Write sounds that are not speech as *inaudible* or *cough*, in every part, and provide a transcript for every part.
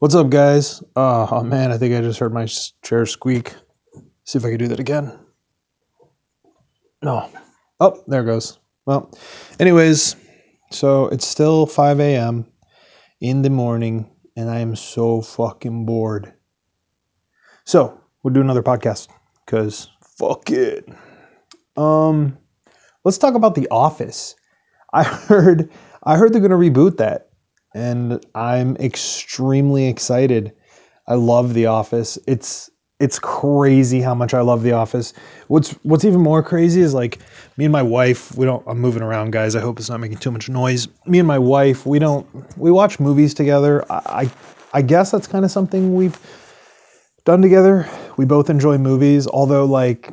What's up, guys? Oh man, I think I just heard my chair squeak. See if I can do that again. No. Oh, there it goes. Well, anyways, so it's still 5 a.m. in the morning, and I am so fucking bored. So we'll do another podcast because fuck it. Um, let's talk about The Office. I *laughs* heard, I heard they're gonna reboot that, and I'm extremely excited. I love The Office. It's it's crazy how much I love The Office. What's what's even more crazy is like me and my wife. We don't. I'm moving around, guys. I hope it's not making too much noise. Me and my wife. We don't. We watch movies together. I I, guess that's kind of something we've done together. We both enjoy movies. Although like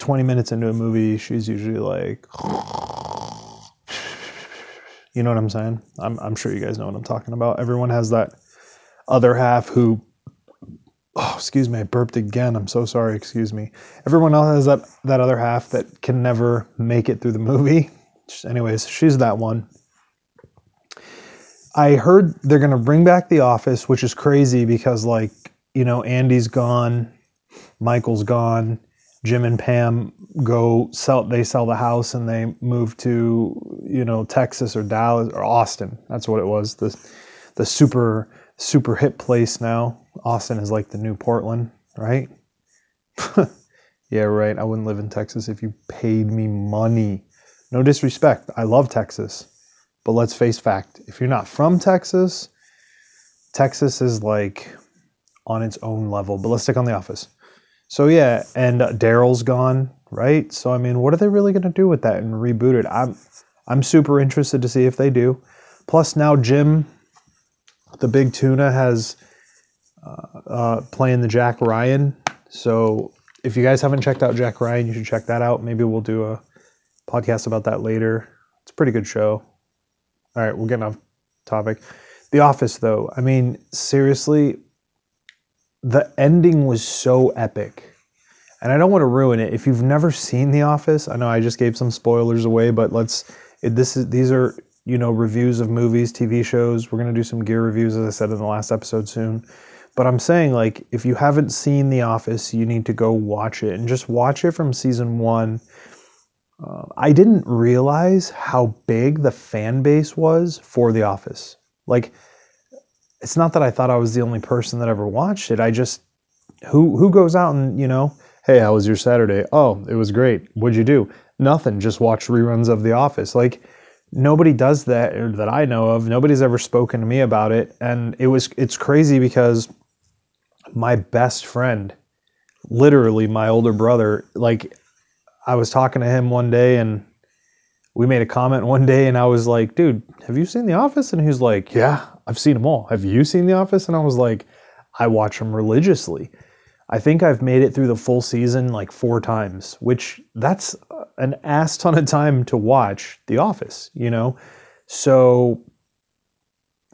20 minutes into a movie, she's usually like. You know what I'm saying? I'm, I'm sure you guys know what I'm talking about. Everyone has that other half who oh, excuse me, I burped again. I'm so sorry. Excuse me. Everyone else has that that other half that can never make it through the movie. *laughs* Anyways, she's that one. I heard they're gonna bring back The Office, which is crazy because like you know Andy's gone, Michael's gone, Jim and Pam go sell. They sell the house and they move to you know Texas or Dallas or Austin. That's what it was. The the super super hip place now. Austin is like the new Portland, right? *laughs* yeah, right. I wouldn't live in Texas if you paid me money. No disrespect. I love Texas. But let's face fact. If you're not from Texas, Texas is like on its own level. But let's on the office. So yeah, and uh, Darryl's gone, right? So I mean, what are they really going to do with that and reboot it? I'm I'm super interested to see if they do. Plus now Jim the big tuna has uh, playing the Jack Ryan. So if you guys haven't checked out Jack Ryan, you should check that out. Maybe we'll do a podcast about that later. It's a pretty good show. All right, we're getting off topic. The Office, though, I mean, seriously, the ending was so epic. And I don't want to ruin it. If you've never seen The Office, I know I just gave some spoilers away, but let's. This is these are you know reviews of movies, TV shows. We're gonna do some gear reviews, as I said in the last episode soon. But I'm saying, like, if you haven't seen The Office, you need to go watch it and just watch it from season one. Uh, I didn't realize how big the fan base was for The Office. Like, it's not that I thought I was the only person that ever watched it. I just, who who goes out and you know, hey, how was your Saturday? Oh, it was great. What'd you do? Nothing. Just watch reruns of The Office. Like, nobody does that that I know of. Nobody's ever spoken to me about it, and it was it's crazy because my best friend, literally my older brother, like I was talking to him one day and we made a comment one day and I was like, dude, have you seen The Office? And he was like, yeah, I've seen them all. Have you seen The Office? And I was like, I watch them religiously. I think I've made it through the full season like four times, which that's an ass ton of time to watch The Office, you know? So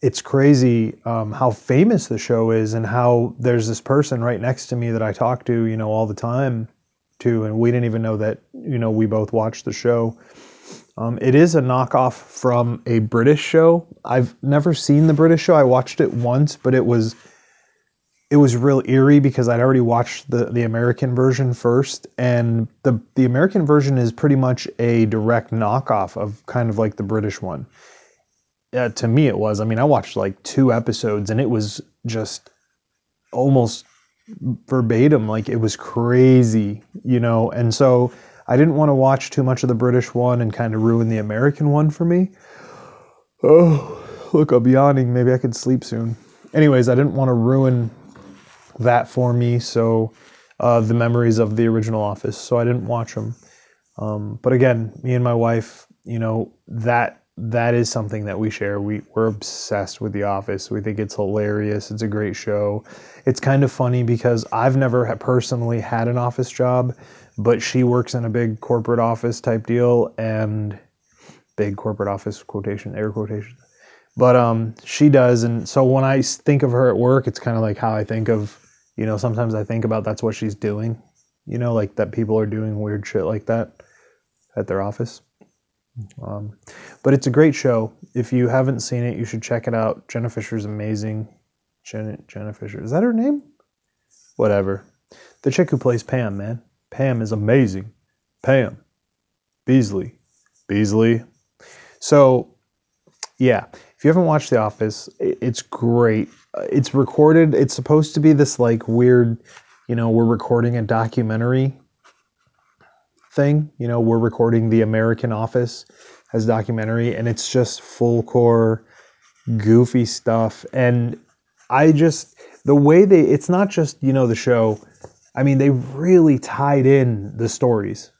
it's crazy um, how famous the show is and how there's this person right next to me that I talk to, you know, all the time to, and we didn't even know that, you know, we both watched the show. Um, it is a knockoff from a British show. I've never seen the British show. I watched it once, but it was it was real eerie because I'd already watched the, the American version first, and the the American version is pretty much a direct knockoff of kind of like the British one. Uh, to me, it was. I mean, I watched like two episodes, and it was just almost verbatim. Like it was crazy, you know. And so I didn't want to watch too much of the British one and kind of ruin the American one for me. Oh, look, I'm yawning. Maybe I could sleep soon. Anyways, I didn't want to ruin that for me. So uh, the memories of the original Office. So I didn't watch them. Um, but again, me and my wife, you know, that that is something that we share. We we're obsessed with The Office. We think it's hilarious. It's a great show. It's kind of funny because I've never personally had an office job, but she works in a big corporate office type deal and big corporate office quotation air quotation. But um, she does, and so when i think of her at work, it's kind of like how I think of, you know, sometimes I think about that's what she's doing, you know, like that people are doing weird shit like that at their office. Um, but it's a great show. If you haven't seen it, you should check it out. Jenna Fischer's amazing. Jenna, Jenna Fischer. Is that her name? Whatever. The chick who plays Pam, man. Pam is amazing. Pam. Beesly. Beesly. So, yeah, if you haven't watched The Office, it's great. Uh, it's recorded, it's supposed to be this like weird, you know, we're recording a documentary thing. You know, we're recording The American Office as documentary, and it's just full core, goofy stuff. And I just, the way they, it's not just, you know, the show. I mean, they really tied in the stories,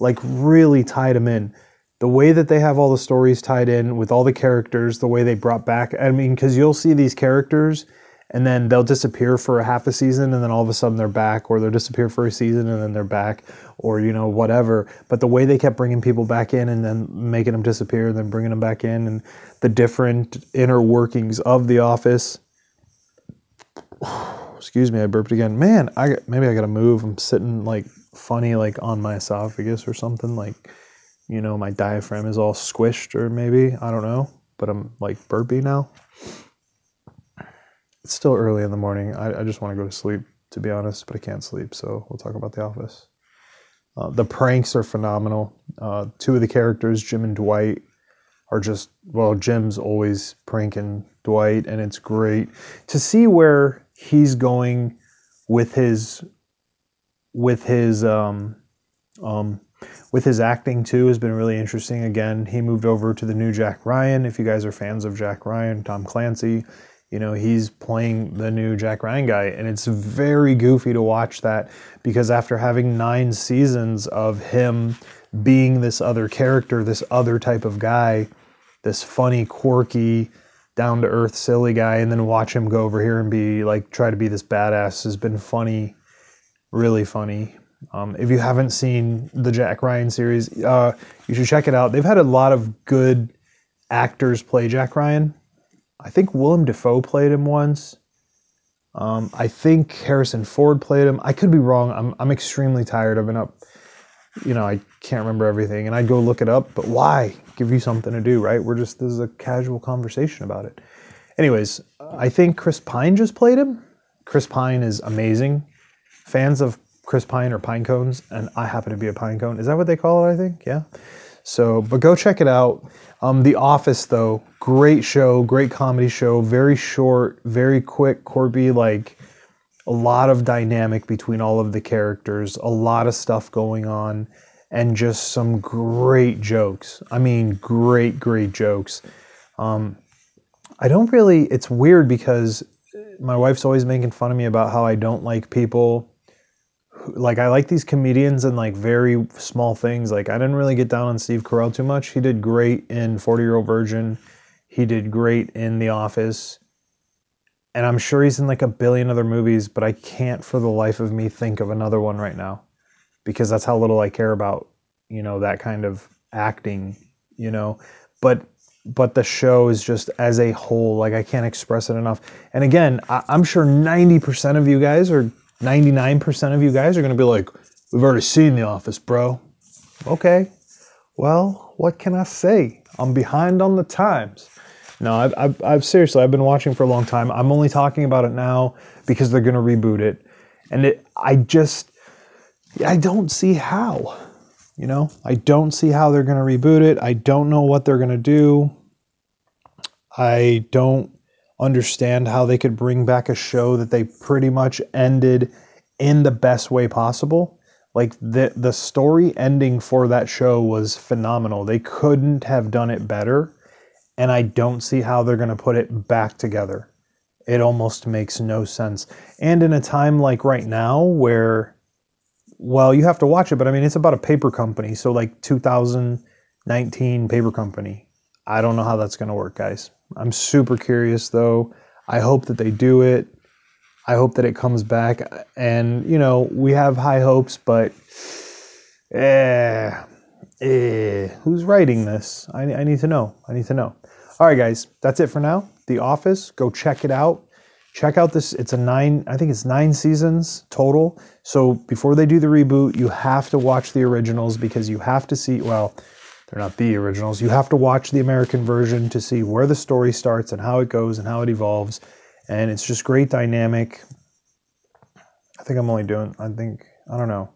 like, really tied them in. The way that they have all the stories tied in with all the characters, the way they brought back, I mean, because you'll see these characters and then they'll disappear for a half a season and then all of a sudden they're back or they'll disappear for a season and then they're back or you know whatever but the way they kept bringing people back in and then making them disappear and then bringing them back in and the different inner workings of the office excuse me i burped again man i maybe i gotta move i'm sitting like funny like on my esophagus or something like you know my diaphragm is all squished or maybe i don't know but i'm like burpy now it's still early in the morning. I, I just want to go to sleep, to be honest, but I can't sleep. So we'll talk about The Office. Uh, the pranks are phenomenal. Uh, two of the characters, Jim and Dwight, are just well. Jim's always pranking Dwight, and it's great to see where he's going with his with his um, um, with his acting too has been really interesting. Again, he moved over to the new Jack Ryan. If you guys are fans of Jack Ryan, Tom Clancy, you know, he's playing the new Jack Ryan guy. And it's very goofy to watch that because after having nine seasons of him being this other character, this other type of guy, this funny, quirky, down to earth, silly guy, and then watch him go over here and be like, try to be this badass has been funny, really funny. Um, if you haven't seen the Jack Ryan series, uh, you should check it out. They've had a lot of good actors play Jack Ryan. I think Willem Dafoe played him once. Um, I think Harrison Ford played him. I could be wrong. I'm, I'm extremely tired. I've been up, you know, I can't remember everything. And I'd go look it up, but why? Give you something to do, right? We're just, this is a casual conversation about it. Anyways, I think Chris Pine just played him. Chris Pine is amazing. Fans of Chris Pine are pine cones, and I happen to be a pine cone. Is that what they call it? I think, yeah. So, but go check it out. Um, the Office, though, great show, great comedy show, very short, very quick. Corby, like a lot of dynamic between all of the characters, a lot of stuff going on, and just some great jokes. I mean, great, great jokes. Um, I don't really, it's weird because my wife's always making fun of me about how I don't like people like I like these comedians and like very small things. Like I didn't really get down on Steve Carell too much. He did great in 40 Year Old Virgin. He did great in The Office. And I'm sure he's in like a billion other movies, but I can't for the life of me think of another one right now because that's how little I care about, you know, that kind of acting, you know. But but the show is just as a whole, like I can't express it enough. And again, I, I'm sure 90% of you guys or 99% of you guys are to be like, we've already seen The Office, bro. Okay. Well, what can I say? I'm behind on the times. No, I've, I've, I've seriously, I've been watching for a long time. I'm only talking about it now because they're going to reboot it. And it, I just, I don't see how. You know, I don't see how they're going to reboot it. I don't know what they're going to do. I don't understand how they could bring back a show that they pretty much ended in the best way possible. Like the the story ending for that show was phenomenal. They couldn't have done it better, and I don't see how they're going to put it back together. It almost makes no sense. And in a time like right now where well, you have to watch it, but I mean it's about a paper company, so like 2019 paper company. I don't know how that's going to work, guys. I'm super curious though. I hope that they do it. I hope that it comes back. And, you know, we have high hopes, but eh, eh, who's writing this? I, I need to know. I need to know. All right, guys, that's it for now. The Office, go check it out. Check out this. It's a nine, I think it's nine seasons total. So before they do the reboot, you have to watch the originals because you have to see, well, they're not the originals. You have to watch the American version to see where the story starts and how it goes and how it evolves. and it's just great dynamic. I think I'm only doing. I think I don't know.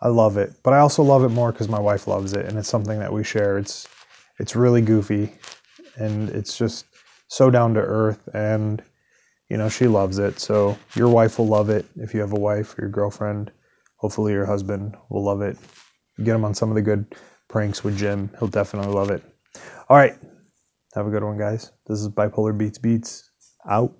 I love it, but I also love it more because my wife loves it, and it's something that we share. It's it's really goofy, and it's just so down to earth, and you know she loves it. So your wife will love it if you have a wife or your girlfriend. Hopefully your husband will love it. Get him on some of the good pranks with Jim. He'll definitely love it. All right, have a good one, guys. This is Bipolar Beats Beats out.